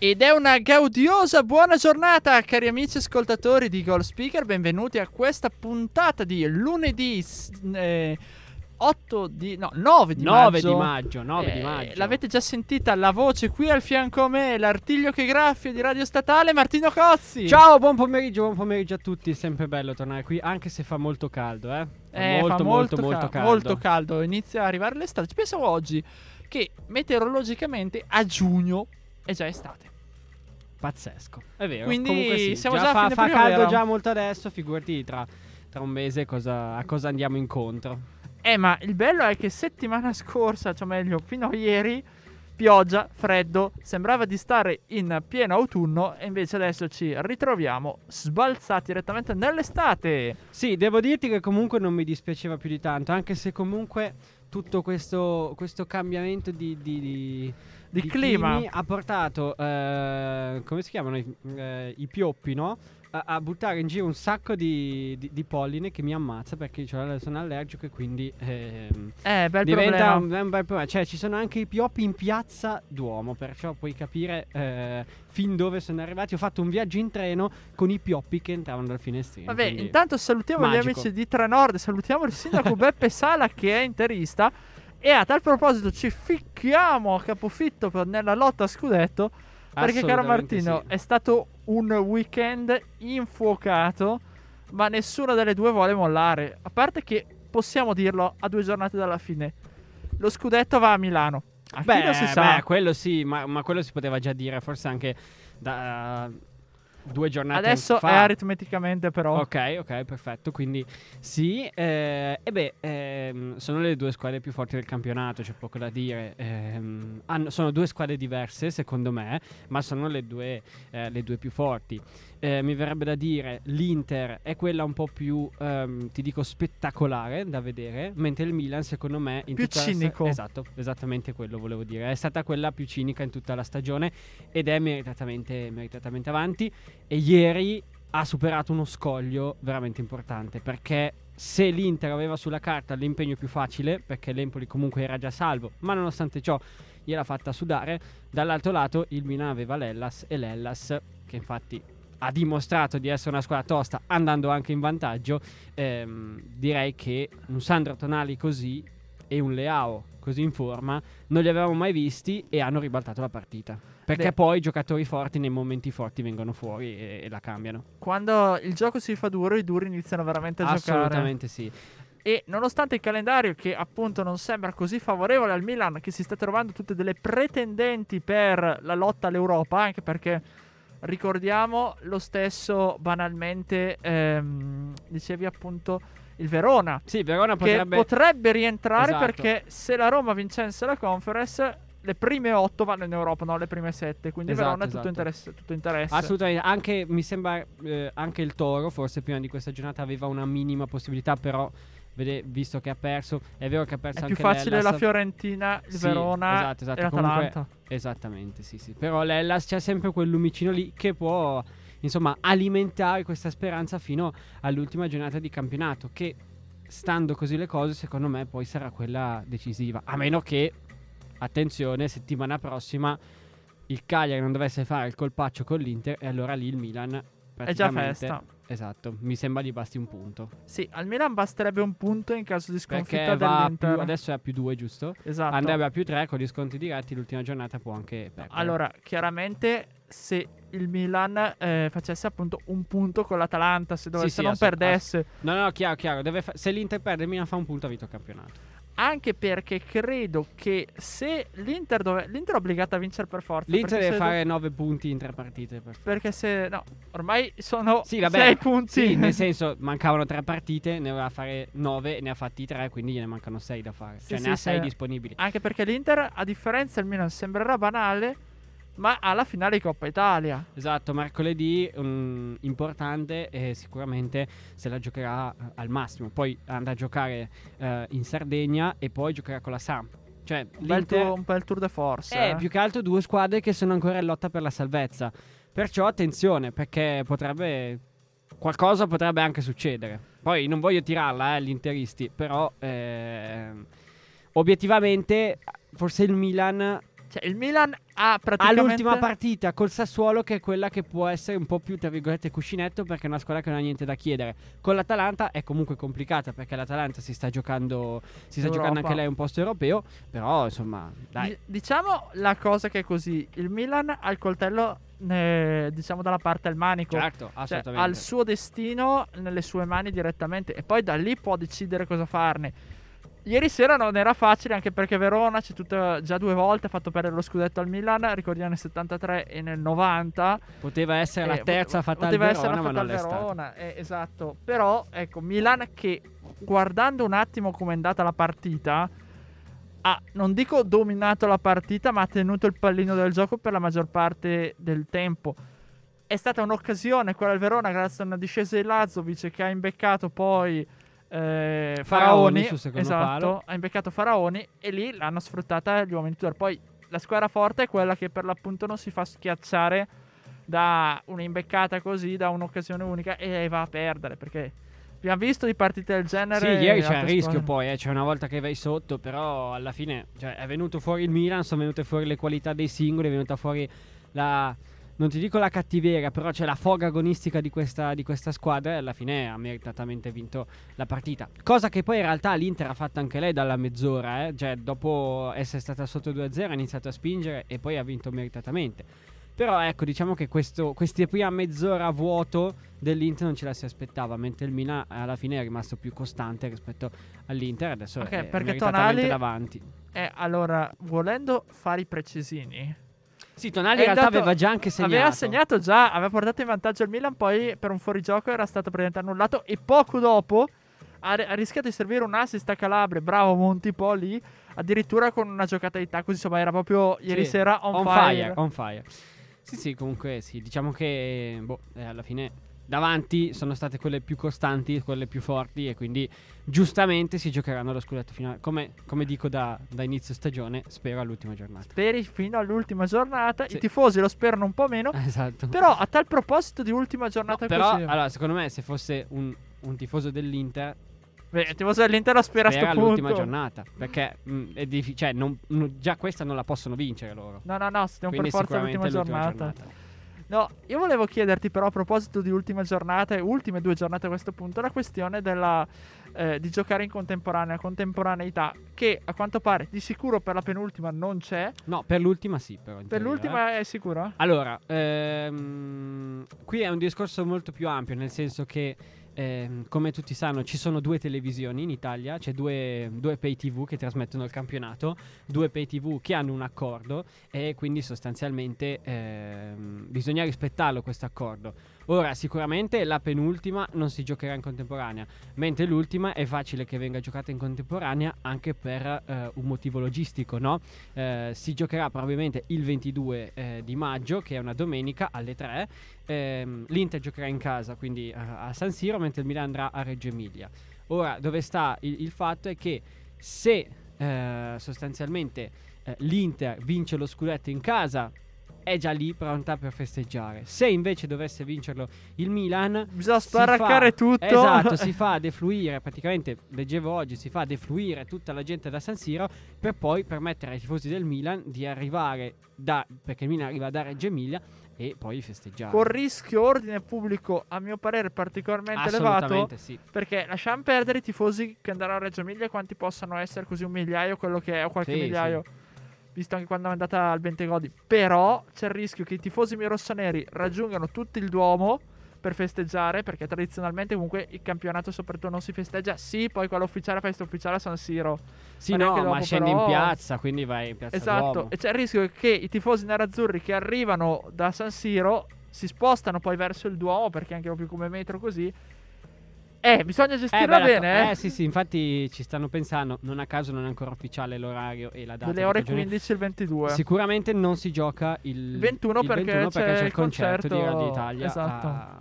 Ed è una gaudiosa buona giornata, cari amici ascoltatori di Goal Speaker. Benvenuti a questa puntata di lunedì eh, 8 di no, 9 di 9 maggio. di maggio, 9 di Eh, maggio. L'avete già sentita la voce qui al fianco a me, l'artiglio che graffia di Radio Statale, Martino Cozzi. Ciao, buon pomeriggio, buon pomeriggio a tutti. È sempre bello tornare qui, anche se fa molto caldo, eh. Fa Eh, molto, fa molto, ca- molto caldo. Molto caldo, inizia a arrivare l'estate. Ci pensavo oggi che meteorologicamente a giugno è già estate. Pazzesco. È vero. Quindi Comunque sì, siamo già già a fa, fine fa caldo già molto adesso, figurati tra, tra un mese cosa, a cosa andiamo incontro. Eh, ma il bello è che settimana scorsa, cioè meglio, fino a ieri, pioggia, freddo, sembrava di stare in pieno autunno e invece adesso ci ritroviamo sbalzati direttamente nell'estate. Sì, devo dirti che comunque non mi dispiaceva più di tanto, anche se comunque tutto questo, questo cambiamento di, di- di- Di di clima. ha portato, eh, come si chiamano, i, eh, i pioppi, no? A, a buttare in giro un sacco di, di- di polline che mi ammazza perché cioè, sono allergico e quindi ehm, Eh, bel diventa problema. un, un bel problema. Cioè, ci sono anche i pioppi in piazza Duomo, perciò puoi capire eh, fin dove sono arrivati. Ho fatto un viaggio in treno con i pioppi che entravano dal finestrino. Vabbè, intanto salutiamo gli magico. amici di Trenord, salutiamo il sindaco Beppe Sala che è interista e a tal proposito ci ficchiamo a capofitto per- nella lotta a scudetto perché caro Martino sì. è stato un weekend infuocato ma nessuna delle due vuole mollare. A parte che possiamo dirlo a due giornate dalla fine. Lo scudetto va a Milano. A Beh, si sa? beh, quello sì, ma, ma quello si poteva già dire, forse anche da due giornate adesso fa. è aritmeticamente però Ok, ok, perfetto. Quindi sì, eh, e beh, ehm, sono le due squadre più forti del campionato, c'è poco da dire. Ehm, hanno- sono due squadre diverse, secondo me, ma sono le due, eh, le due più forti. Eh, mi verrebbe da dire l'Inter è quella un po' più, ehm, ti dico, spettacolare da vedere, mentre il Milan, secondo me, in Più tutta la sta- cinico. esatto, esattamente quello volevo dire. È stata quella più cinica in tutta la stagione ed è meritatamente, meritatamente avanti. E ieri ha superato uno scoglio veramente importante perché se l'Inter aveva sulla carta l'impegno più facile, perché l'Empoli comunque era già salvo, ma nonostante ciò gliel'ha fatta sudare, dall'altro lato il Milan aveva l'Ellas e l'Ellas, che infatti ha dimostrato di essere una squadra tosta andando anche in vantaggio, ehm, direi che un Sandro Tonali così e un Leao così in forma non li avevamo mai visti e hanno ribaltato la partita. Perché Beh. poi i giocatori forti nei momenti forti vengono fuori e, e la cambiano. quando il gioco si fa duro i duri iniziano veramente a giocare Assolutamente sì. E nonostante il calendario che appunto non sembra così favorevole al Milan, che si sta trovando tutte delle pretendenti per la lotta all'Europa, anche perché ricordiamo lo stesso banalmente, ehm, dicevi appunto il Verona, Sì, Verona potrebbe... potrebbe rientrare Esatto. perché se la Roma vincesse la conference, le prime otto vanno in Europa, no le prime sette, quindi Esatto, Verona è tutto, esatto. interesse, tutto interesse. Assolutamente, anche mi sembra eh, anche il Toro, forse prima di questa giornata aveva una minima possibilità, però vede- visto che ha perso, è vero che ha perso È anche più facile l'Hellas. la Fiorentina, il Sì, Verona esatto, esatto, e l'Atalanta. comunque- Esattamente, sì, sì. Però l'Ellas c'è sempre quel lumicino lì che può, insomma, alimentare questa speranza fino all'ultima giornata di campionato, che stando così le cose, secondo me poi sarà quella decisiva. A meno che, attenzione, settimana prossima il Cagliari non dovesse fare il colpaccio con l'Inter e allora lì il Milan È già festa. Esatto, mi sembra gli basti un punto. Sì, al Milan basterebbe un punto in caso di sconfitta dell'Inter. più, adesso è a più due, giusto? esatto. Andrebbe a più tre con gli sconti diretti, l'ultima giornata può anche perdere. Allora, chiaramente se il Milan eh, facesse appunto un punto con l'Atalanta, se dovesse sì, non ass- perdesse, No, no, chiaro, chiaro. deve fa- se l'Inter perde, il Milan fa un punto, ha vinto il campionato. Anche perché credo che se l'Inter dove l'Inter è obbligata a vincere per forza, L'Inter deve fare 9 punti in tre partite. Per perché se no, ormai sono Sì, vabbè. 6 punti. Sì, nel senso, mancavano tre partite, ne doveva fare 9, ne ha fatti 3, quindi gliene mancano 6 da fare. Sì, cioè, sì, ne ha sì. 6 disponibili. Anche perché l'Inter, a differenza del Milan, sembrerà banale, ma alla finale di Coppa Italia. Esatto, mercoledì um, importante e sicuramente se la giocherà uh, al massimo. Poi andrà a giocare uh, in Sardegna e poi giocherà con la Samp. Cioè, un bel, tour, un bel tour de force. Eh, eh, più che altro due squadre che sono ancora in lotta per la salvezza. Perciò attenzione, perché potrebbe. Qualcosa potrebbe anche succedere. Poi non voglio tirarla, eh, gli interisti, però. Eh, obiettivamente, forse il Milan cioè, il Milan ha praticamente... Ha l'ultima partita col Sassuolo che è quella che può essere un po' più, tra virgolette, cuscinetto perché è una squadra che non ha niente da chiedere. Con l'Atalanta è comunque complicata perché l'Atalanta si sta giocando, si sta giocando anche lei un posto europeo, però insomma, dai. D- diciamo la cosa che è così, il Milan ha il coltello eh, diciamo dalla parte del manico. Certo, cioè, ha il suo destino nelle sue mani direttamente e poi da lì può decidere cosa farne. Ieri sera non era facile anche perché Verona c'è tutta, già due volte ha fatto perdere lo scudetto al Milan, ricordiamo nel 73 e nel 90. Poteva essere la terza fatta al Verona, essere fatta al Verona, eh, esatto. Però ecco, Milan che guardando un attimo come è andata la partita ha, non dico dominato la partita, ma ha tenuto il pallino del gioco per la maggior parte del tempo. È stata un'occasione quella del Verona grazie a una discesa di Lazovic che ha imbeccato poi eh, Faraoni, Faraoni esatto, palo. ha imbeccato Faraoni e lì l'hanno sfruttata gli uomini Tudor. Poi la squadra forte è quella che per l'appunto non si fa schiacciare da un'imbeccata così, da un'occasione unica e va a perdere perché abbiamo visto di partite del genere. Sì, ieri c'è il rischio poi, eh, c'è una volta che vai sotto, però alla fine cioè, è venuto fuori il Milan, sono venute fuori le qualità dei singoli, è venuta fuori la non ti dico la cattiveria, però c'è la foga agonistica di questa, di questa, squadra e alla fine ha meritatamente vinto la partita. Cosa che poi in realtà l'Inter ha fatto anche lei dalla mezz'ora, eh? cioè dopo essere stata sotto 2-0 ha iniziato a spingere e poi ha vinto meritatamente. Però ecco, diciamo che questo, questa prima mezz'ora a vuoto dell'Inter non ce la si aspettava, mentre il Milan alla fine è rimasto più costante rispetto all'Inter, adesso okay, è perché Tonali davanti. Eh, allora, volendo fare i precisini, sì, Tonali in realtà dato, aveva già anche segnato. Aveva segnato già, aveva portato in vantaggio il Milan, poi per un fuorigioco era stato praticamente annullato e poco dopo ha, ha rischiato di servire un assist a Calabria, bravo Montipò lì, addirittura con una giocata di tacco, insomma era proprio ieri sì, sera on, on fire. fire. On fire. Sì, sì, comunque sì, diciamo che boh, eh, alla fine davanti sono state quelle più costanti, quelle più forti e quindi giustamente si giocheranno lo scudetto finale. Come, come dico da, da, inizio stagione, spero all'ultima giornata. Speri fino all'ultima giornata. Sì. I tifosi lo sperano un po' meno. Esatto. Però a tal proposito di ultima giornata no, però, così. allora, secondo me se fosse un, un tifoso dell'Inter Beh, il tifoso dell'Inter lo spera sto punto. l'ultima giornata. Perché mh, mm, è difficile. Cioè, non, già questa non la possono vincere loro. No, no, no. Stiamo per forza l'ultima giornata. giornata. No, io volevo chiederti però a proposito di ultima giornata e ultime due giornate a questo punto la questione della, eh, di giocare in contemporanea, contemporaneità, che a quanto pare di sicuro per la penultima non c'è. No, per l'ultima sì, però. Per l'ultima eh. è sicuro? Allora, ehm, qui è un discorso molto più ampio, nel senso che eh, come tutti sanno, ci sono due televisioni in Italia, c'è due, due, pay TV che trasmettono il campionato, due pay TV che hanno un accordo e quindi sostanzialmente eh, bisogna rispettarlo questo accordo. Ora, sicuramente la penultima non si giocherà in contemporanea, mentre l'ultima è facile che venga giocata in contemporanea anche per eh, un motivo logistico, no? Eh, si giocherà probabilmente il 22 eh, di maggio, che è una domenica alle 3. Ehm, L'Inter giocherà in casa, quindi a San Siro, mentre il Milan andrà a Reggio Emilia. Ora, dove sta il, il fatto è che se eh, sostanzialmente eh, l'Inter vince lo scudetto in casa, è già lì pronta per festeggiare. Se invece dovesse vincerlo il Milan, bisogna sparacare tutto. Esatto, si fa defluire, praticamente leggevo oggi, si fa defluire tutta la gente da San Siro per poi permettere ai tifosi del Milan di arrivare da perché il Milan arriva da Reggio Emilia e poi festeggiare. Con rischio ordine pubblico, a mio parere, particolarmente elevato. Sì. Perché lasciamo perdere i tifosi che andranno a Reggio Emilia, quanti possano essere, così un migliaio, quello che è, o qualche sì, migliaio. Sì visto anche quando è andata al Bentegodi. Però c'è il rischio che i tifosi rossoneri raggiungano tutto il Duomo per festeggiare, perché tradizionalmente comunque il campionato soprattutto non si festeggia. Sì, poi quello ufficiale, festa ufficiale a San Siro. Sì, ma no, dopo, ma scendi però... in piazza, quindi vai in piazza Esatto, Duomo. e c'è il rischio che i tifosi nerazzurri che arrivano da San Siro si spostano poi verso il Duomo, perché anche proprio come metro così, Eh, bisogna Eh, gestirla beh, la- bene, eh. eh, sì, sì, infatti ci stanno pensando. Non a caso non è ancora ufficiale l'orario e la data. Delle ore stagione. 15 il 22. Sicuramente non si gioca il, Il 21 il perché 21 perché c'è c'è il il concerto, di concerto- Radio Italia. esatto. a-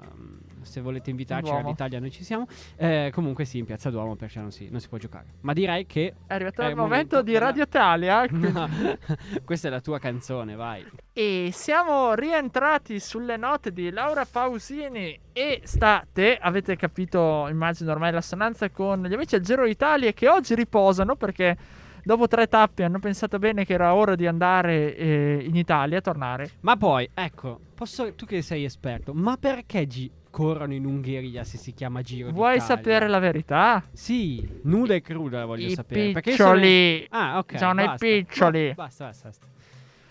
se volete invitarci a Duomo. Radio Italia, noi ci siamo. Eh, comunque sì, in Piazza Duomo perché non si, non si può giocare. Ma direi che. È arrivato È il momento momento di Radio Italia. No, questa è la tua canzone, vai. E siamo rientrati sulle note di Laura Pausini e state, avete capito, immagino ormai l'assonanza con gli amici del Giro d'Italia che oggi riposano perché dopo tre tappe hanno pensato bene che era ora di andare eh, in Italia, tornare. Ma poi, ecco, posso, tu che sei esperto, ma perché gi- corrono in Ungheria se si chiama Giro Vuoi d'Italia? sapere la verità? Sì, nuda e cruda la voglio I sapere. perché io sono- piccioli. Ah, ok. Sono i basta. piccioli. No, basta, basta, basta.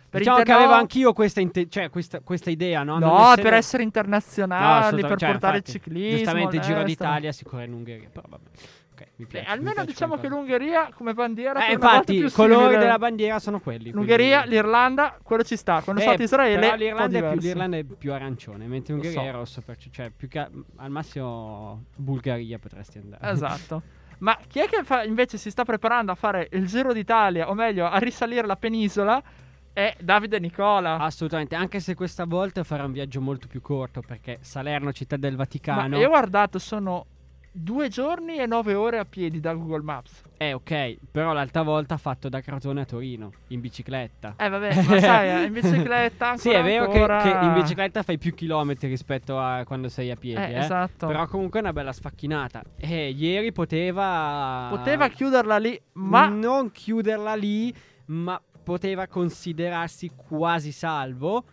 Per diciamo che interno- avevo anch'io questa, inte- cioè, questa, questa idea, no? No, essendo- per essere No, internazionali, assolutamente, per cioè, portare infatti, il ciclismo. Giustamente il Giro d'Italia si corre in Ungheria, però vabbè. Ok, mi Eh, piace. mi almeno piace diciamo che l'Ungheria come bandiera Eh, per infatti, i colori simile. della bandiera sono quelli. L'Ungheria, quindi- l'Irlanda, quello ci sta. Quando Eh, sono stato Israele, l'Irlanda è, più, l'Irlanda è più arancione, mentre l'Ungheria so. è rosso, perciò- cioè più che al massimo Bulgaria potresti andare. Esatto. Ma chi è che fa- invece si sta preparando a fare il Giro d'Italia, o meglio, a risalire la penisola? È Davide Nicola. Assolutamente, anche se questa volta farà un viaggio molto più corto perché Salerno, città del Ma Vaticano. io ho guardato, sono due giorni e nove ore a piedi da Google Maps. Eh, ok, però l'altra volta ha fatto da Crotone a Torino in bicicletta. Eh, vabbè, ma sai, eh, in bicicletta ancora Sì, è vero che, ancora- che in bicicletta fai più chilometri rispetto a quando sei a piedi, Eh, eh. esatto. Però comunque è una bella sfacchinata. E ieri poteva. Poteva chiuderla lì, ma Non chiuderla lì, ma poteva considerarsi quasi salvo.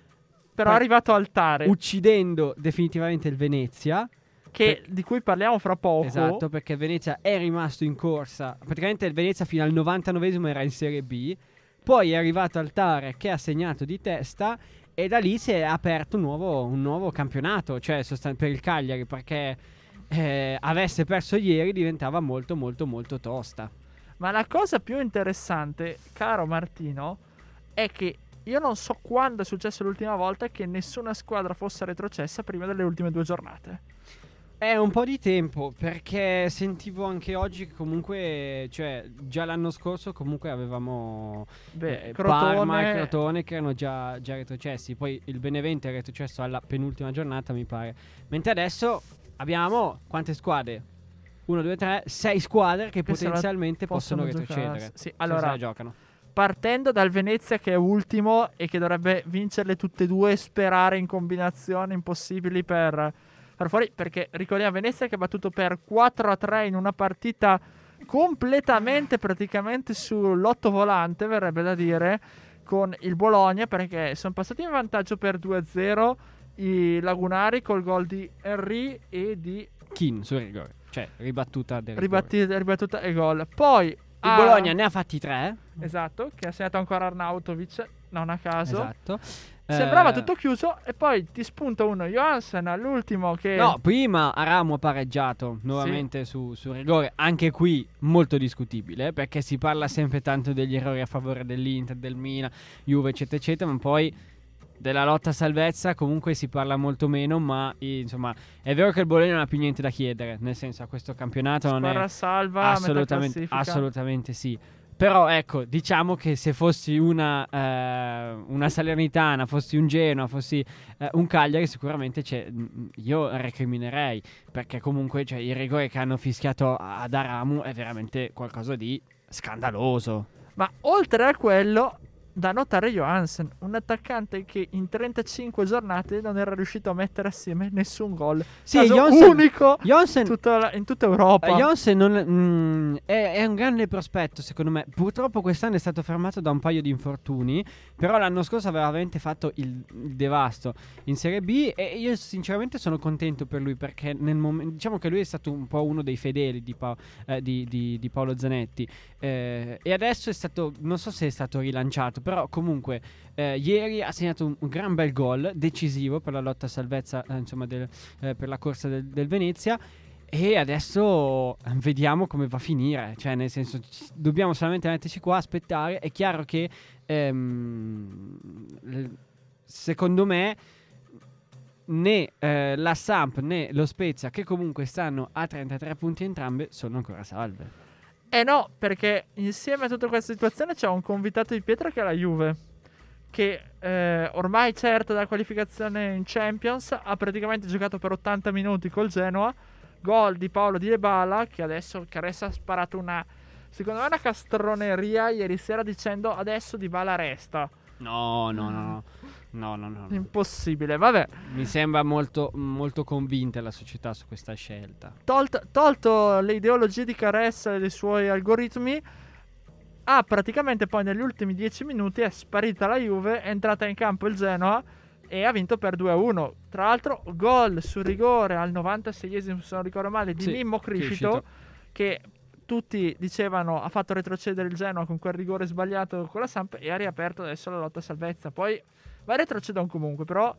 però è arrivato al Tare, Uccidendo definitivamente il Venezia. Che, per- di cui parliamo fra poco. Esatto, perché Venezia è rimasto in corsa. Praticamente il Venezia fino al 99esimo era in Serie B. Poi è arrivato al Tare che ha segnato di testa. E da lì si è aperto un nuovo, un nuovo campionato, cioè sostan- per il Cagliari, perché eh, avesse perso ieri diventava molto molto molto tosta. Ma la cosa più interessante, caro Martino, è che io non so quando è successo l'ultima volta che nessuna squadra fosse retrocessa prima delle ultime due giornate. È un po' di tempo perché sentivo anche oggi che comunque, cioè già l'anno scorso comunque avevamo Beh, eh, Crotone, Parma e Crotone che erano già, già retrocessi, poi il Benevento è retrocesso alla penultima giornata mi pare, mentre adesso abbiamo quante squadre? 1, 2, 3, 6 squadre che, la potenzialmente possono, possono retrocedere. Sì, allora- giocano. partendo dal Venezia che è ultimo e che dovrebbe vincerle tutte e due e sperare in combinazioni impossibili per far fuori, perché ricordiamo Venezia che ha battuto per 4 a 3 in una partita completamente praticamente sull'otto volante, verrebbe da dire, con il Bologna perché sono passati in vantaggio per 2 a 0 i Lagunari col gol di Henry e di Kin sul rigore, cioè ribattuta del ribatti- ribattuta e gol. Poi Il ah, Bologna ne ha fatti 3. Esatto, che ha segnato ancora Arnautovic, non a caso. Esatto. Sembrava Eh, tutto chiuso e poi ti spunta uno Johansen all'ultimo che... No, prima Aramo ha pareggiato nuovamente su, sul rigore, anche qui molto discutibile, perché si parla sempre tanto degli errori a favore dell'Inter, del Milan, Juve, eccetera, eccetera, ma poi della lotta a salvezza comunque si parla molto meno, ma insomma è vero che il Bologna non ha più niente da chiedere, nel senso a questo campionato non Squadra è salva, assolutamente, assolutamente sì. Però ecco, diciamo che se fossi una, eh, una Salernitana, fossi un Genoa, fossi eh, un Cagliari, sicuramente c'è- mm, io recriminerei. Perché comunque cioè, il rigore che hanno fischiato ad Aramu è veramente qualcosa di scandaloso. Ma oltre a quello, da notare Johansen, un attaccante che in 35 giornate non era riuscito a mettere assieme nessun gol. Sì, Caso unico Jonsen, tutta la- in tutta Europa. Eh, Jonsen non- mm, è, è un grande prospetto, secondo me. Purtroppo quest'anno è stato fermato da un paio di infortuni. Però l'anno scorso aveva veramente fatto il, il devasto in Serie B. E io, sinceramente, sono contento per lui. Perché nel momento. Diciamo che lui è stato un po' uno dei fedeli di, Pa- eh, di- di- di Paolo Zanetti. Eh, e adesso è stato. Non so se è stato rilanciato. Però comunque. eh, ieri ha segnato un, un gran bel gol decisivo per la lotta a salvezza, eh, insomma, del- eh, per la corsa del- del Venezia. E adesso eh, vediamo come va a finire. Cioè, nel senso, ci- dobbiamo solamente metterci qua, aspettare. È chiaro che, ehm, secondo me, né eh, la Samp né lo Spezia, che comunque stanno a 33 punti entrambe, sono ancora salve. Eh no, perché insieme a tutta questa situazione c'è un convitato di pietra che è la Juve, che eh, ormai certa della qualificazione in Champions, ha praticamente giocato per 80 minuti col Genoa, gol di Paolo Di Lebala, che adesso Caressa ha sparato una, secondo me una castroneria ieri sera dicendo adesso Di Bala resta. No, no, no, no. No, no, no. Impossibile, vabbè. Mi sembra molto, molto convinta la società su questa scelta. Tolt- tolto le ideologie di Caressa e dei suoi algoritmi, ha praticamente poi negli ultimi 10 minuti è sparita la Juve, è entrata in campo il Genoa e ha vinto per 2-1. Tra l'altro, gol su rigore al 96esimo, se non ricordo male, di Sì, Mimmo Criscito, Criscito. che tutti dicevano ha fatto retrocedere il Genoa con quel rigore sbagliato con la Samp e ha riaperto adesso la lotta a salvezza. Poi va retrocedon comunque, però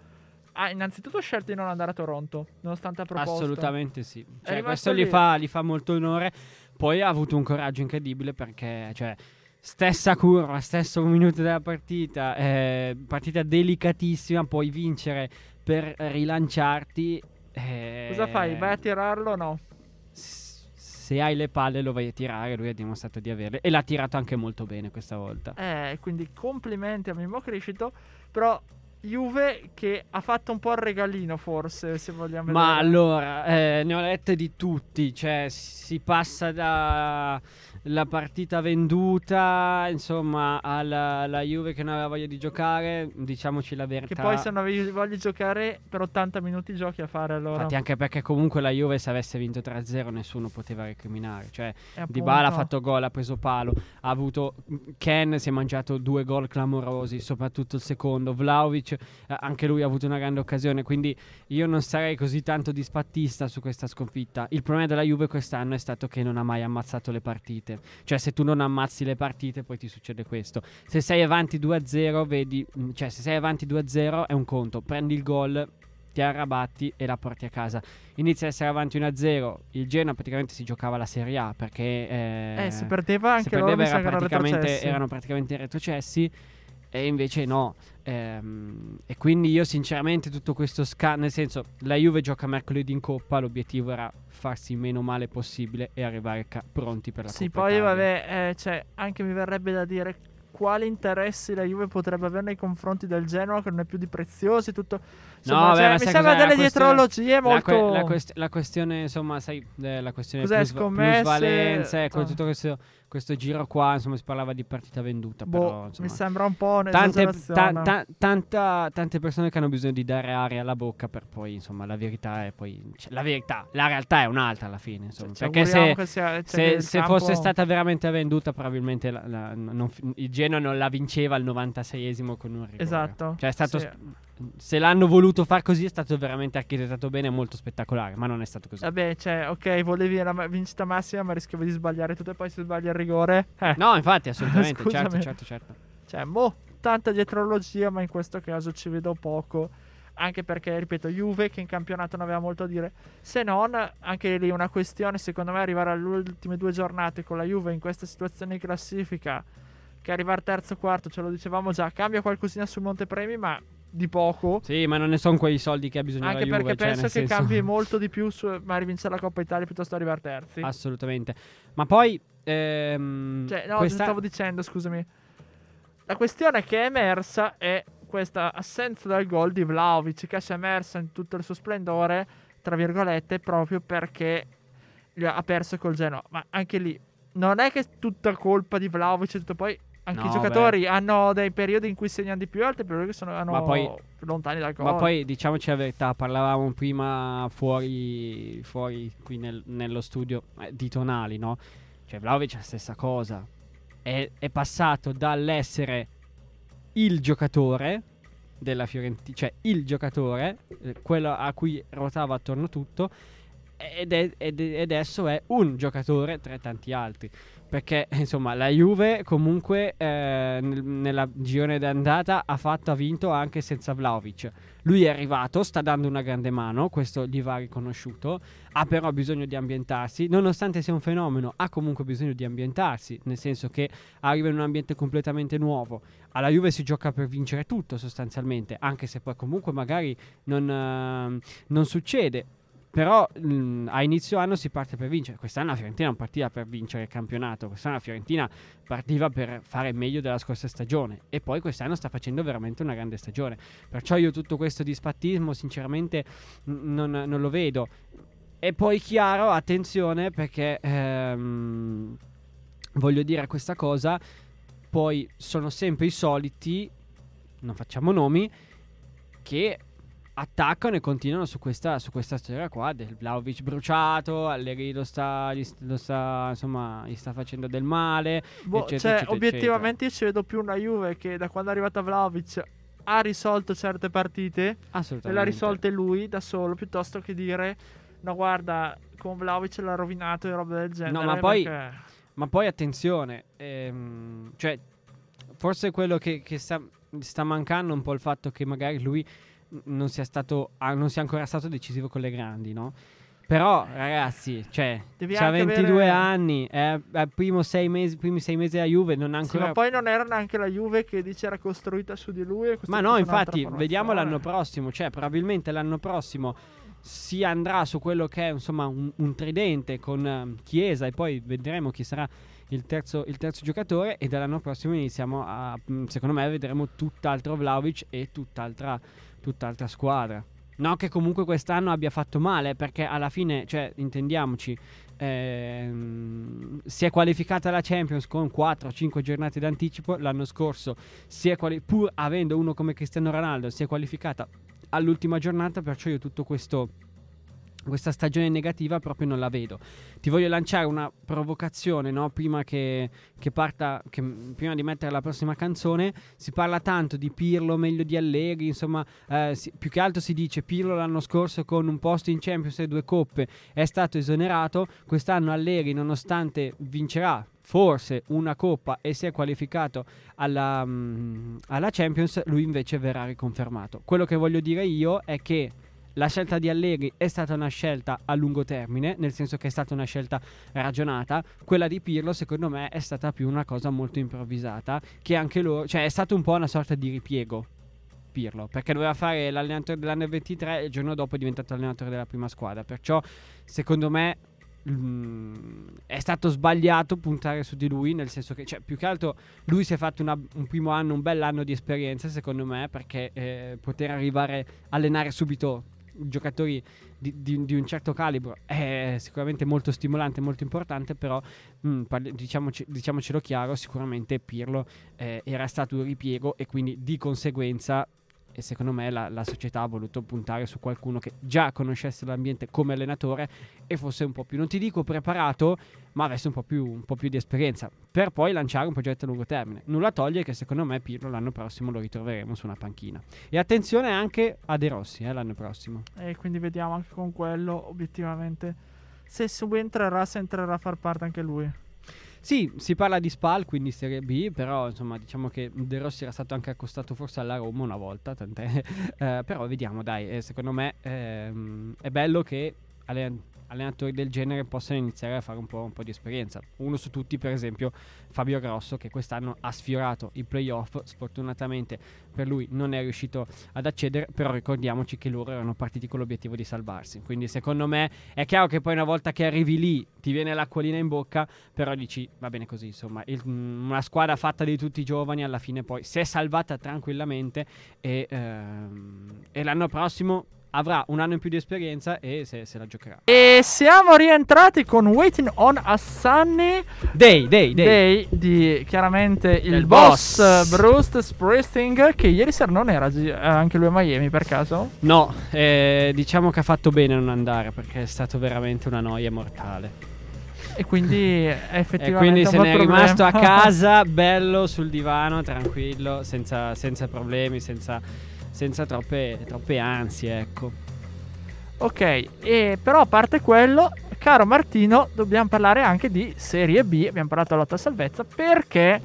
ha innanzitutto scelto di non andare a Toronto, nonostante ha proposto. Assolutamente sì. Cioè, questo gli fa, gli fa molto onore. Poi ha avuto un coraggio incredibile perché, cioè, stessa curva, stesso minuto della partita, eh, partita delicatissima, puoi vincere per rilanciarti. eh, Cosa fai? Vai a tirarlo o no? Se hai le palle lo vai a tirare, lui ha dimostrato di averle e l'ha tirato anche molto bene questa volta. Eh, quindi complimenti a Mimmo Criscito, però Juve che ha fatto un po' il regalino forse, se vogliamo Ma vedere. allora, eh, ne ho lette di tutti, cioè si passa da la partita venduta, insomma, alla, alla Juve che non aveva voglia di giocare, diciamoci la verità. Che poi se non avevi voglia di giocare per 80 minuti giochi a fare allora. Infatti anche perché comunque la Juve se avesse vinto 3-0 nessuno poteva recriminare, cioè appunto- Dybala ha fatto gol, ha preso palo, ha avuto Ken si è mangiato due gol clamorosi, soprattutto il secondo, Vlaovic eh, anche lui ha avuto una grande occasione, quindi io non sarei così tanto disfattista su questa sconfitta. Il problema della Juve quest'anno è stato che non ha mai ammazzato le partite. Cioè se tu non ammazzi le partite poi ti succede questo. Se sei avanti 2-0, vedi, mm, cioè se sei avanti 2-0 è un conto, prendi il gol ti arrabatti e la porti a casa. Inizia a essere avanti 1-0. Il Genoa praticamente si giocava la Serie A perché eh, Eh, si perdeva anche se loro, perdeva sa era praticamente, erano praticamente retrocessi e invece no. Ehm, e quindi io sinceramente tutto questo sca- nel senso la Juve gioca mercoledì in Coppa, l'obiettivo era farsi meno male possibile e arrivare ca- pronti per la Sì, Coppa poi Italia. vabbè, eh, cioè, anche mi verrebbe da dire quali interessi la Juve potrebbe avere nei confronti del Genoa che non è più di preziosi, tutto... Insomma, vabbè, cioè, ma mi sembra? La delle dietrologie La, molto... que- la quest- la questione, insomma, sai, eh, la questione Cos'è, plus- scommesse? plusvalenza, ecco, Ah. tutto questo, questo giro qua, insomma, si parlava di partita venduta, boh, però, insomma, mi sembra un po' tante, ta- ta- tanta- tante persone che hanno bisogno di dare aria alla bocca per poi, insomma, la verità è poi... cioè, la verità, la realtà è un'altra alla fine, insomma, Cioè, ci perché se... sia- cioè, Se, se campo- fosse stata veramente venduta, probabilmente la- la- non il Genoa non la vinceva al 96esimo con un rigore. Esatto, Cioè, è stato sì. sp- se l'hanno voluto far così, è stato veramente architettato bene, molto spettacolare. Ma non è stato così. Vabbè, cioè, ok, volevi la ma- vincita massima, ma rischiavi di sbagliare tutto e poi se sbagli il rigore... Eh, No, infatti, assolutamente. certo, certo, certo. Cioè, mo, tanta dietrologia, ma in questo caso ci vedo poco. Anche perché, ripeto, Juve che in campionato non aveva molto a dire. Se non, anche lì una questione, secondo me, arrivare alle ultime due giornate con la Juve in questa situazione di classifica, che arrivare terzo quarto, ce lo dicevamo già, cambia qualcosina sul montepremi, ma di poco. Sì, ma non ne sono quei soldi che ha bisogno Anche la Juve. perché cioè, penso nel che senso- cambi molto di più su magari vincere la Coppa Italia piuttosto arrivare terzi. Assolutamente. Ma poi. ehm, Cioè, no, questa- stavo dicendo, scusami. La questione che è emersa è questa assenza del gol di Vlaovic, che si è emersa in tutto il suo splendore, tra virgolette, proprio perché ha ha perso col Genoa. Ma anche lì, non è che è tutta colpa di Vlaovic e tutto poi... Anche No, i giocatori hanno dei periodi in cui segnano di più, altri periodi che sono Ma poi- lontani dal gol. Ma poi diciamoci la verità, parlavamo prima fuori, fuori qui nel- nello studio eh, di Tonali, no? Cioè Vlaovic è la stessa cosa. È, è passato dall'essere il giocatore della Fiorentina, cioè il giocatore, eh, quello a cui ruotava attorno tutto, ed, è, ed, è- ed adesso è un giocatore tra tanti altri. Perché insomma la Juve comunque eh, nel- nella girone d'andata ha fatto, ha vinto anche senza Vlaovic. Lui è arrivato, sta dando una grande mano, questo gli va riconosciuto. Ha però bisogno di ambientarsi, nonostante sia un fenomeno, ha comunque bisogno di ambientarsi, nel senso che arriva in un ambiente completamente nuovo. Alla Juve si gioca per vincere tutto sostanzialmente, anche se poi comunque magari non, eh, non succede. Però mh, a inizio anno si parte per vincere. Quest'anno la Fiorentina non partiva per vincere il campionato. Quest'anno la Fiorentina partiva per fare meglio della scorsa stagione. E poi quest'anno sta facendo veramente una grande stagione. Perciò io tutto questo dispattismo, sinceramente, n- non, non lo vedo. E poi chiaro, attenzione, perché ehm, voglio dire questa cosa. Poi sono sempre i soliti, non facciamo nomi, che attaccano e continuano su questa, su questa storia qua del Vlaovic bruciato, Allegri lo sta, gli, lo sta, insomma, gli sta facendo del male. Boh, eccetera, cioè, eccetera, obiettivamente io ci vedo più una Juve che da quando è arrivata Vlaovic ha risolto certe partite e Assolutamente. le ha risolte lui da solo, piuttosto che dire no guarda, con Vlaovic l'ha rovinato e roba del genere. ma poi- perché- Ma poi attenzione, ehm, cioè, forse quello che, che sta, sta mancando un po' il fatto che magari lui non sia stato, ah, non sia ancora stato decisivo con le grandi, no? Però, ragazzi, cioè, Devi c'ha anche 22 avere- anni, è è primo sei mesi, primi sei mesi a Juve, non ha Sì, ancora... ma poi non era neanche la Juve che dice era costruita su di lui. Ma no, infatti, vediamo l'anno prossimo. Cioè, probabilmente l'anno prossimo si andrà su quello che è insomma un, un tridente con ehm, Chiesa e poi vedremo chi sarà il terzo, il terzo giocatore. E dall'anno prossimo iniziamo a, mm, secondo me, vedremo tutt'altro Vlaovic e tutt'altra, tutt'altra squadra. No, che comunque quest'anno abbia fatto male, perché alla fine, cioè, intendiamoci, ehm, si è qualificata la Champions con 4-5 giornate d'anticipo. L'anno scorso, quali- pur avendo uno come Cristiano Ronaldo, si è qualificata all'ultima giornata. Perciò io tutto questo. Questa stagione negativa proprio non la vedo. Ti voglio lanciare una provocazione, no? Prima che, che parta, che- prima di mettere la prossima canzone, si parla tanto di Pirlo meglio di Allegri, insomma, eh, si- più che altro si dice Pirlo l'anno scorso con un posto in Champions e due coppe è stato esonerato, quest'anno Allegri nonostante vincerà forse una coppa e si è qualificato alla, mm, alla Champions, lui invece verrà riconfermato. Quello che voglio dire io è che la scelta di Allegri è stata una scelta a lungo termine, nel senso che è stata una scelta ragionata. Quella di Pirlo, secondo me, è stata più una cosa molto improvvisata. Che anche loro, cioè, è stato un po' una sorta di ripiego. Pirlo, perché doveva fare l'allenatore dell'anno 23 e il giorno dopo è diventato allenatore della prima squadra. Perciò, secondo me, mm, è stato sbagliato puntare su di lui, nel senso che, cioè, più che altro, lui si è fatto una- un primo anno, un bel anno di esperienza, secondo me, perché eh, poter arrivare a allenare subito giocatori di, di- di un certo calibro è sicuramente molto stimolante, molto importante, però mm, parli- diciamoci- diciamocelo chiaro, sicuramente Pirlo eh, era stato un ripiego e quindi di conseguenza e secondo me la, la società ha voluto puntare su qualcuno che già conoscesse l'ambiente come allenatore e fosse un po' più, non ti dico preparato, ma avesse un po' più, un po' più di esperienza, per poi lanciare un progetto a lungo termine. Nulla toglie che secondo me Pirlo l'anno prossimo lo ritroveremo su una panchina. E attenzione anche a De Rossi eh, l'anno prossimo. E quindi vediamo anche con quello, obiettivamente, se subentrerà, se entrerà a far parte anche lui. Sì, si parla di Spal, quindi Serie B, però insomma diciamo che De Rossi era stato anche accostato forse alla Roma una volta, tant'è. Eh, però vediamo, dai, eh, secondo me ehm, è bello che allenatori del genere possano iniziare a fare un po', un po' di esperienza. Uno su tutti, per esempio, Fabio Grosso, che quest'anno ha sfiorato i playoff, sfortunatamente per lui non è riuscito ad accedere, però ricordiamoci che loro erano partiti con l'obiettivo di salvarsi. Quindi secondo me è chiaro che poi una volta che arrivi lì ti viene l'acquolina in bocca, però dici va bene così, insomma, il- mm, una squadra fatta di tutti i giovani alla fine poi si è salvata tranquillamente e, ehm, e l'anno prossimo avrà un anno in più di esperienza e se, se la giocherà. E siamo rientrati con Waiting on a Sunny Day, day, day. Day di chiaramente il boss, boss. eh, Bruce Springsteen che ieri sera non era eh, anche lui a Miami per caso? No, eh, diciamo che ha fatto bene a non andare perché è stato veramente una noia mortale. E quindi è E effettivamente quindi se n'è problema. rimasto a casa, bello sul divano, tranquillo, senza, senza problemi, senza, senza troppe, troppe ansie, ecco. Ok, e però a parte quello, caro Martino, dobbiamo parlare anche di Serie B. Abbiamo parlato della lotta a salvezza perché?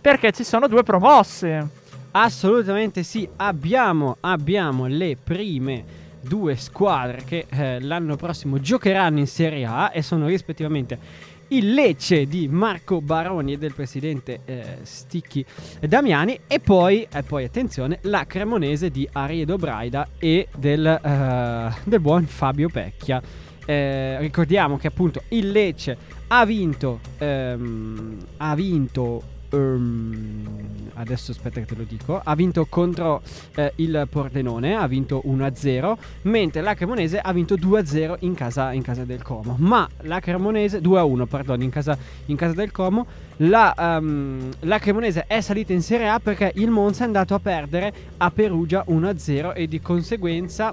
Perché ci sono due promosse. Assolutamente sì, abbiamo, abbiamo le prime due squadre che eh, l'anno prossimo giocheranno in Serie A e sono rispettivamente il Lecce di Marco Baroni e del presidente eh, Sticchi Damiani e poi, e poi, attenzione, la Cremonese di Ariedo Braida e del, eh, del buon Fabio Pecchia. Eh, ricordiamo che appunto il Lecce ha vinto, ehm, ha vinto Um, adesso aspetta che te lo dico. Ha vinto contro eh, il Pordenone, ha vinto 1-0, mentre la Cremonese ha vinto 2-0 in casa, in casa del Como. Ma la Cremonese 2-1, pardon, in casa, in casa del Como. La, um, la, Cremonese è salita in Serie A perché il Monza è andato a perdere a Perugia 1-0 e di conseguenza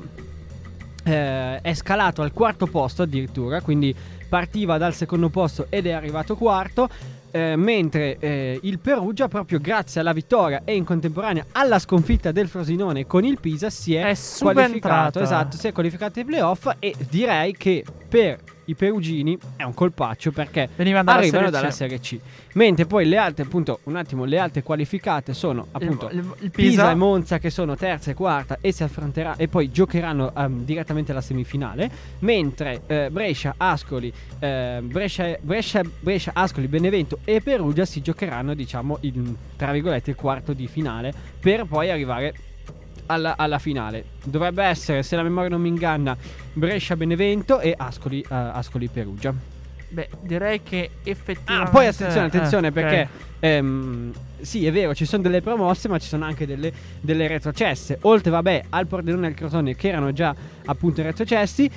eh, è scalato al quarto posto addirittura, quindi partiva dal secondo posto ed è arrivato quarto. Eh, mentre eh, il Perugia, proprio grazie alla vittoria e in contemporanea alla sconfitta del Frosinone con il Pisa, si è, È qualificato. Esatto, si è qualificato ai playoff. E direi che per i perugini è un colpaccio perché Venivano dalla arrivano Serie dalla Serie C. Mentre poi le altre, appunto, un attimo, le altre qualificate sono appunto il, il- il Pisa. Pisa, e Monza che sono terza e quarta e si affronterà e poi giocheranno ehm, direttamente alla semifinale mentre eh, Brescia, Ascoli, eh, Brescia, Brescia, Brescia, Ascoli, Benevento e Perugia si giocheranno diciamo il, tra virgolette il quarto di finale per poi arrivare alla, alla finale dovrebbe essere se la memoria non mi inganna Brescia, Benevento e Ascoli, eh, Ascoli Perugia Beh, direi che Ah, effettivamente. poi attenzione, attenzione eh, perché ehm, sì, è vero, ci sono delle promosse, ma ci sono anche delle, delle retrocesse. Oltre, vabbè, al Pordenone e al Crotone che erano già appunto retrocessi.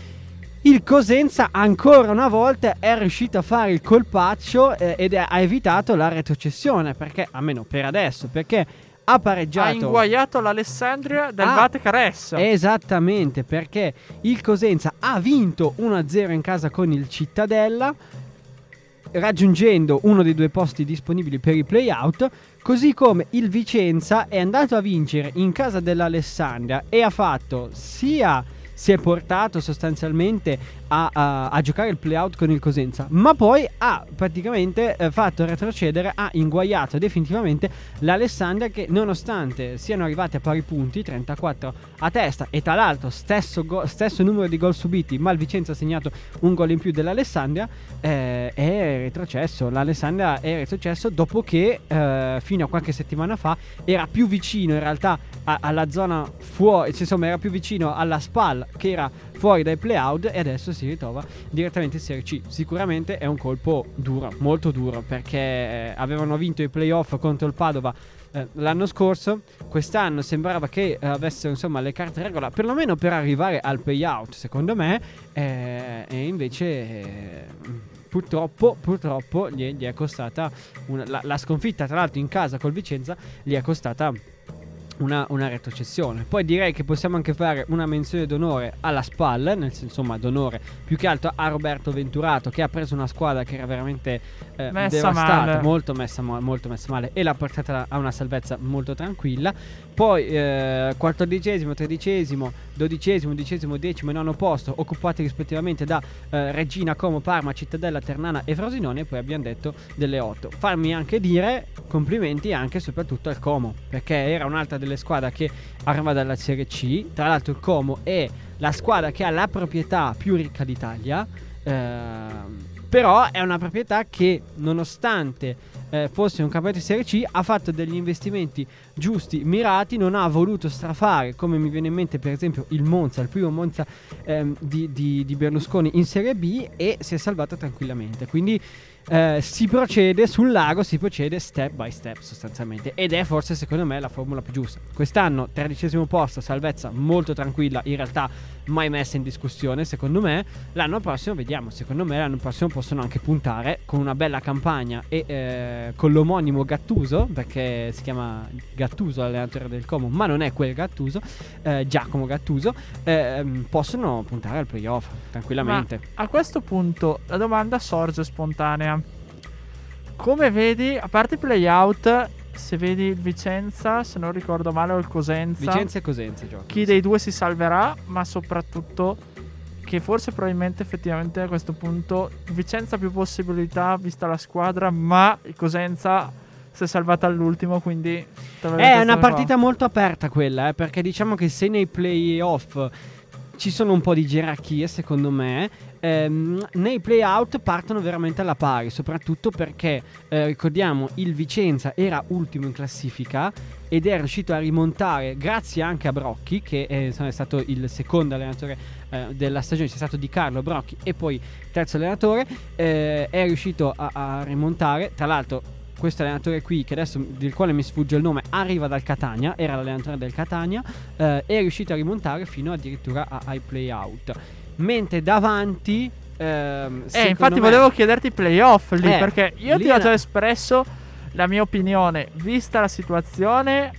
Il Cosenza ancora una volta è riuscito a fare il colpaccio eh, ed è- ha evitato la retrocessione, perché almeno per adesso, perché ha pareggiato Ha inguaiato l'Alessandria del Ah, Vate Caressa. Esattamente, perché il Cosenza ha vinto 1-0 in casa con il Cittadella, raggiungendo uno dei due posti disponibili per i playout, così come il Vicenza è andato a vincere in casa dell'Alessandria e ha fatto sia si è portato sostanzialmente a, a- a giocare il playout con il Cosenza, ma poi ha praticamente eh, fatto retrocedere, ha inguaiato definitivamente l'Alessandria che nonostante siano arrivati a pari punti, 34 a testa e tra l'altro stesso, go- stesso numero di gol subiti, ma il Vicenza ha segnato un gol in più dell'Alessandria, eh, è retrocesso. L'Alessandria è retrocesso dopo che eh, fino a qualche settimana fa era più vicino in realtà a- alla zona fuori, cioè, insomma era più vicino alla SPAL che era fuori dai playout e adesso si ritrova direttamente in Serie C. Sicuramente è un colpo duro, molto duro, perché eh, avevano vinto i playoff contro il Padova eh, l'anno scorso. Quest'anno sembrava che eh, avessero insomma le carte regola, perlomeno per arrivare al payout, secondo me, eh, e invece. eh, Purtroppo, purtroppo gli è costata una- la, la sconfitta, tra l'altro in casa col Vicenza, gli è costata una, una retrocessione. Poi direi che possiamo anche fare una menzione d'onore alla SPAL, nel senso insomma d'onore più che altro a Roberto Venturato che ha preso una squadra che era veramente eh, Messa devastata, male. molto messa, mo- molto messa male e l'ha portata a una salvezza molto tranquilla. Poi eh, quattordicesimo, tredicesimo, dodicesimo, undicesimo, decimo e nono posto occupati rispettivamente da eh, Regina, Como, Parma, Cittadella, Ternana e Frosinone e poi abbiamo detto delle otto. Farmi anche dire complimenti anche e soprattutto al Como perché era un'altra delle squadre che arriva dalla Serie C. Tra l'altro il Como è la squadra che ha la proprietà più ricca d'Italia. ehm, però è una proprietà che nonostante eh, fosse un campionato di Serie C ha fatto degli investimenti giusti, mirati, non ha voluto strafare come mi viene in mente per esempio il Monza, il primo Monza ehm, di, di- di Berlusconi in Serie B e si è salvata tranquillamente. Quindi eh, si procede sul lago, si procede step by step sostanzialmente ed è forse secondo me la formula più giusta. Quest'anno tredicesimo posto, salvezza molto tranquilla, in realtà mai messa in discussione secondo me. L'anno prossimo vediamo, secondo me l'anno prossimo possono anche puntare con una bella campagna e eh, con l'omonimo Gattuso, perché si chiama Gattuso l'allenatore del Como, ma non è quel Gattuso, eh, Giacomo Gattuso, ehm, possono puntare al playoff tranquillamente. Ma a questo punto la domanda sorge spontanea. Come vedi, a parte i playout, se vedi il Vicenza, se non ricordo male, o il Cosenza, Vicenza e Cosenza giocano. chi dei due si salverà, ma soprattutto che forse probabilmente effettivamente a questo punto Vicenza ha più possibilità vista la squadra, ma il Cosenza si è salvata all'ultimo, quindi... È una partita molto aperta quella, eh, perché diciamo che se nei playoff ci sono un po' di gerarchie, secondo me. Ehm, nei playout partono veramente alla pari, soprattutto perché eh, ricordiamo il Vicenza era ultimo in classifica ed è riuscito a rimontare grazie anche a Brocchi, che è, insomma, è stato il secondo allenatore eh, della stagione, c'è stato Di Carlo Brocchi e poi terzo allenatore. Eh, è riuscito a, a rimontare, tra l'altro questo allenatore qui, che adesso del quale mi sfugge il nome, arriva dal Catania, era l'allenatore del Catania, eh, è riuscito a rimontare fino addirittura a, ai playout. Mentre davanti... Ehm, eh, infatti me... volevo chiederti playoff lì, eh, perché io ti ho già espresso la mia opinione, vista la situazione,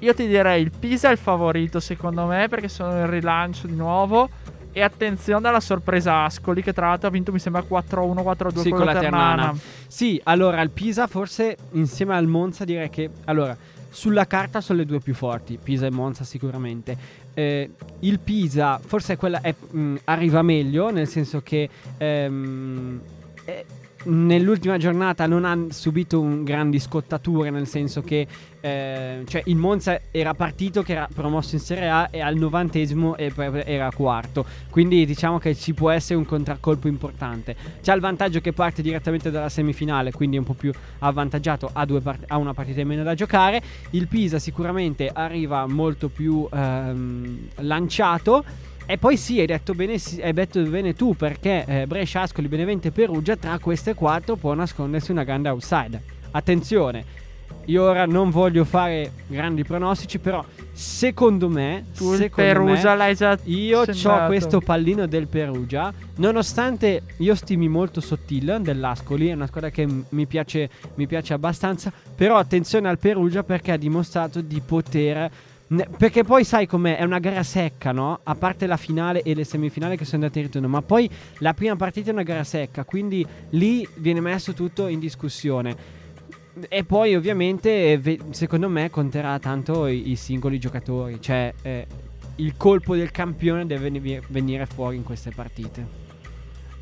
io ti direi il Pisa è il favorito secondo me, perché sono in rilancio di nuovo. E attenzione alla sorpresa Ascoli che tra l'altro ha vinto mi sembra 4-1, 4-2 sì, con, la Ternana. Ternana. Sì, allora il Pisa forse insieme al Monza direi che... Allora, sulla carta sono le due più forti, Pisa e Monza sicuramente. Eh, il Pisa forse quella, è, mh, arriva meglio, nel senso che... Ehm, è, nell'ultima giornata non ha subito grandi scottature, nel senso che eh, cioè il Monza era partito che era promosso in Serie A e al novantesimo era quarto. Quindi diciamo che ci può essere un contraccolpo importante. C'ha il vantaggio che parte direttamente dalla semifinale, quindi è un po' più avvantaggiato, ha, part- ha una partita in meno da giocare. Il Pisa sicuramente arriva molto più ehm, lanciato. E poi sì, hai detto bene, hai detto bene tu perché eh, Brescia, Ascoli, Benevente e Perugia tra queste quattro può nascondersi una grande outside. Attenzione, io ora non voglio fare grandi pronostici, però secondo me, tu secondo Perugia me, l'hai già io ho questo pallino del Perugia, nonostante io stimi molto Sottil dell'Ascoli, è una squadra che mi piace, mi piace abbastanza, però attenzione al Perugia perché ha dimostrato di poter perché poi sai com'è, è una gara secca, no? A parte la finale e le semifinali che sono andate in ritorno, ma poi la prima partita è una gara secca, quindi lì viene messo tutto in discussione. E poi ovviamente secondo me conterà tanto i, i singoli giocatori, cioè eh, il colpo del campione deve venire fuori in queste partite.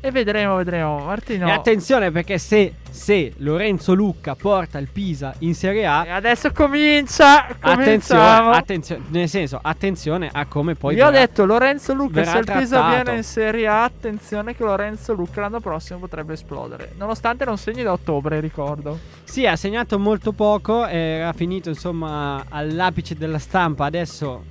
E vedremo, vedremo. Martino. E attenzione perché se, se, Lorenzo Lucca porta il Pisa in Serie A. E adesso comincia. Attenzione, attenzione, nel senso, attenzione a come poi. Io verrà, ho detto Lorenzo Lucca. Se il Pisa viene in Serie A, attenzione che Lorenzo Lucca l'anno prossimo potrebbe esplodere. Nonostante non segni da ottobre, ricordo. Sì, ha segnato molto poco. Era finito insomma all'apice della stampa. Adesso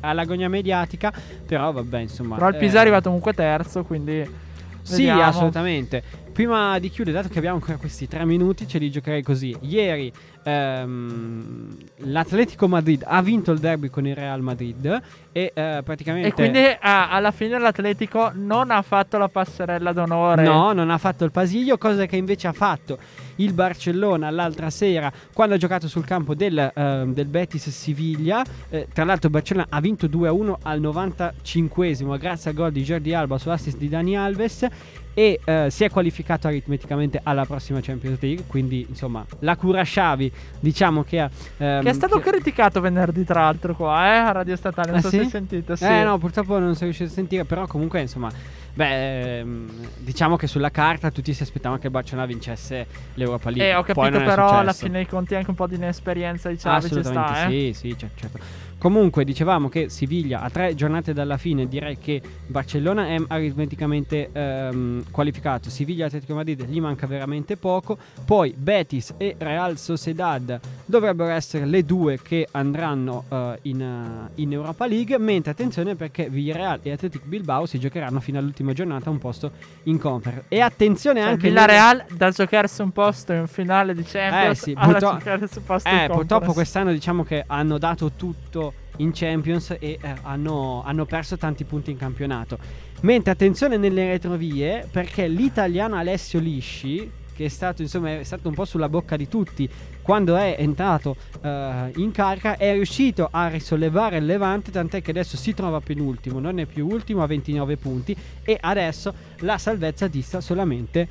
all'agonia mediatica. Però vabbè, insomma. Però il Pisa eh, è arrivato comunque terzo, quindi. Sì, assolutamente. Prima di chiudere, dato che abbiamo ancora questi tre minuti, ce li giocherei così. Ieri ehm, l'Atletico Madrid ha vinto il derby con il Real Madrid e eh, praticamente... E quindi ah, alla fine l'Atletico non ha fatto la passerella d'onore. No, non ha fatto il Pasillo, cosa che invece ha fatto il Barcellona l'altra sera quando ha giocato sul campo del, eh, del Betis Siviglia. Eh, tra l'altro il Barcellona ha vinto 2-1 al 95esimo grazie al gol di Jordi Alba su assist di Dani Alves e eh, si è qualificato aritmeticamente alla prossima Champions League quindi insomma la cura Sciavi diciamo che ha ehm, che è stato che... criticato venerdì tra l'altro qua eh, a Radio Statale non ah, so sì? se hai sentito sì. eh no purtroppo non sono riuscito a sentire però comunque insomma Beh, ehm, diciamo che sulla carta tutti si aspettavano che il Barcellona vincesse l'Europa League. Eh, ho capito, però alla fine dei conti anche un po' di inesperienza di Xavi ci sta, eh? Sì, sì, certo. Comunque dicevamo che Siviglia a tre giornate dalla fine direi che Barcellona è aritmeticamente ehm, qualificato, Siviglia Atletico Madrid gli manca veramente poco, poi Betis e Real Sociedad dovrebbero essere le due che andranno uh, in, uh, in, Europa League, mentre attenzione perché Villarreal e Atletico Bilbao si giocheranno fino all'ultima giornata un posto in conference. E attenzione cioè, anche... Villarreal da giocarsi un posto in finale di Champions eh, sì, purtro- giocarsi un posto eh, in purtroppo quest'anno diciamo che hanno dato tutto in Champions e eh, hanno, hanno perso tanti punti in campionato. Mentre attenzione nelle retrovie perché l'italiano Alessio Lisci, che è stato, insomma, è stato un po' sulla bocca di tutti quando è entrato uh, in carica, è riuscito a risollevare il Levante, tant'è che adesso si trova penultimo, non è più ultimo a 29 punti e adesso la salvezza dista solamente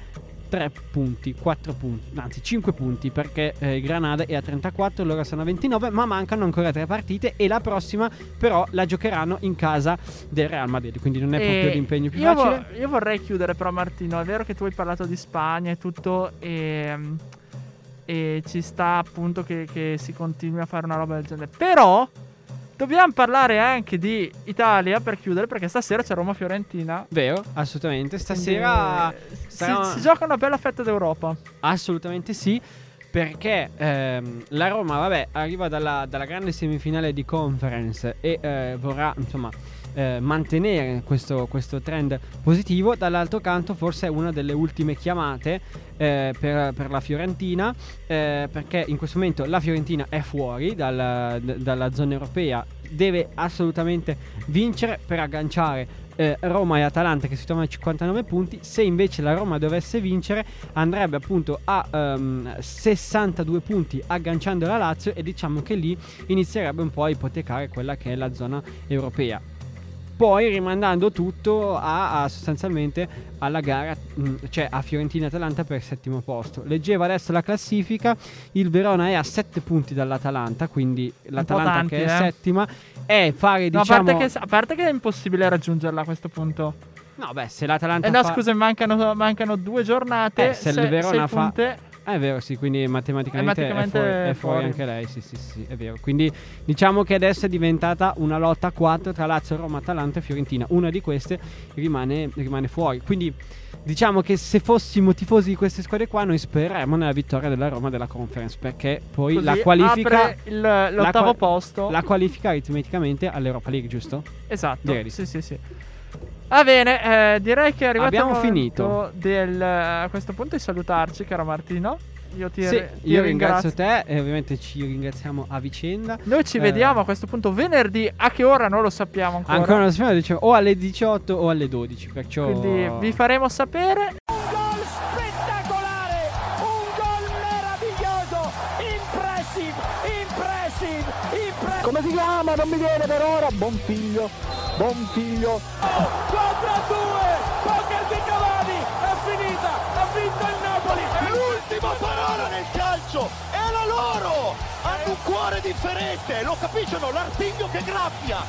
3 punti, 4 punti, anzi 5 punti perché eh, Granada è a 34, loro sono a 29, ma mancano ancora 3 partite e la prossima però la giocheranno in casa del Real Madrid, quindi non è E proprio l'impegno più io facile. vo- io vorrei chiudere però Martino, è vero che tu hai parlato di Spagna e tutto e, e ci sta appunto che, che si continui a fare una roba del genere. Però dobbiamo parlare anche di Italia per chiudere perché stasera c'è Roma-Fiorentina. Vero, assolutamente. Stasera Quindi, eh, sarà- si, si gioca una bella fetta d'Europa. Assolutamente sì. Perché ehm, la Roma, vabbè, arriva dalla, dalla grande semifinale di conference e eh, vorrà, insomma, eh, mantenere questo, questo trend positivo. Dall'altro canto, forse è una delle ultime chiamate eh, per, per la Fiorentina. eh, perché in questo momento la Fiorentina è fuori dalla, d- dalla zona europea. Deve assolutamente vincere per agganciare eh, Roma e Atalanta che si trovano a 59 punti. Se invece la Roma dovesse vincere, andrebbe appunto a ehm, 62 punti agganciando la Lazio e diciamo che lì inizierebbe un po' a ipotecare quella che è la zona europea. Poi rimandando tutto a, a sostanzialmente alla gara, mh, cioè a Fiorentina-Atalanta per il settimo posto. Leggevo adesso la classifica, il Verona è a 7 punti dall'Atalanta, quindi l'Atalanta tanti, che è eh. settima è fare No, diciamo... a, parte che, a parte che è impossibile raggiungerla a questo punto. No, beh, se l'Atalanta Eh no, fa... scusa, mancano, mancano due giornate. Eh, se il se- Verona sei fa- punte- Ah, è vero, sì, quindi matematicamente, Eh, matematicamente è, fuori, è fuori fuori. anche lei, sì, sì, sì, è vero. Quindi diciamo che adesso è diventata una lotta a quattro tra Lazio, Roma, Atalanta e Fiorentina. Una di queste rimane, rimane fuori. Quindi diciamo che se fossimo tifosi di queste squadre qua, noi spereremmo nella vittoria della Roma della conference, perché poi così la qualifica... il- l'ottavo qua- posto. La qualifica aritmeticamente all'Europa League, giusto? Esatto. Direi di Sì, sì, sì. Va bene, eh, direi che è arrivato Abbiamo il momento finito. Del, a questo punto di salutarci, caro Martino. Io ti, sì, ti io ringrazio te e ovviamente ci ringraziamo a vicenda. Noi ci Eh, vediamo a questo punto venerdì. A che ora non lo sappiamo ancora. Ancora una settimana dicevo o alle 18 o alle 12, perciò... Quindi vi faremo sapere. Un gol spettacolare, un gol meraviglioso, impressive, impressive, impressive. Come si chiama? Non mi viene per ora. Buon figlio. Buon figlio. 4 a 2, poker di Cavani, è finita, ha vinto il Napoli. L'ultima parola nel calcio è la loro! Hanno un cuore differente, lo capiscono? L'artiglio che graffia!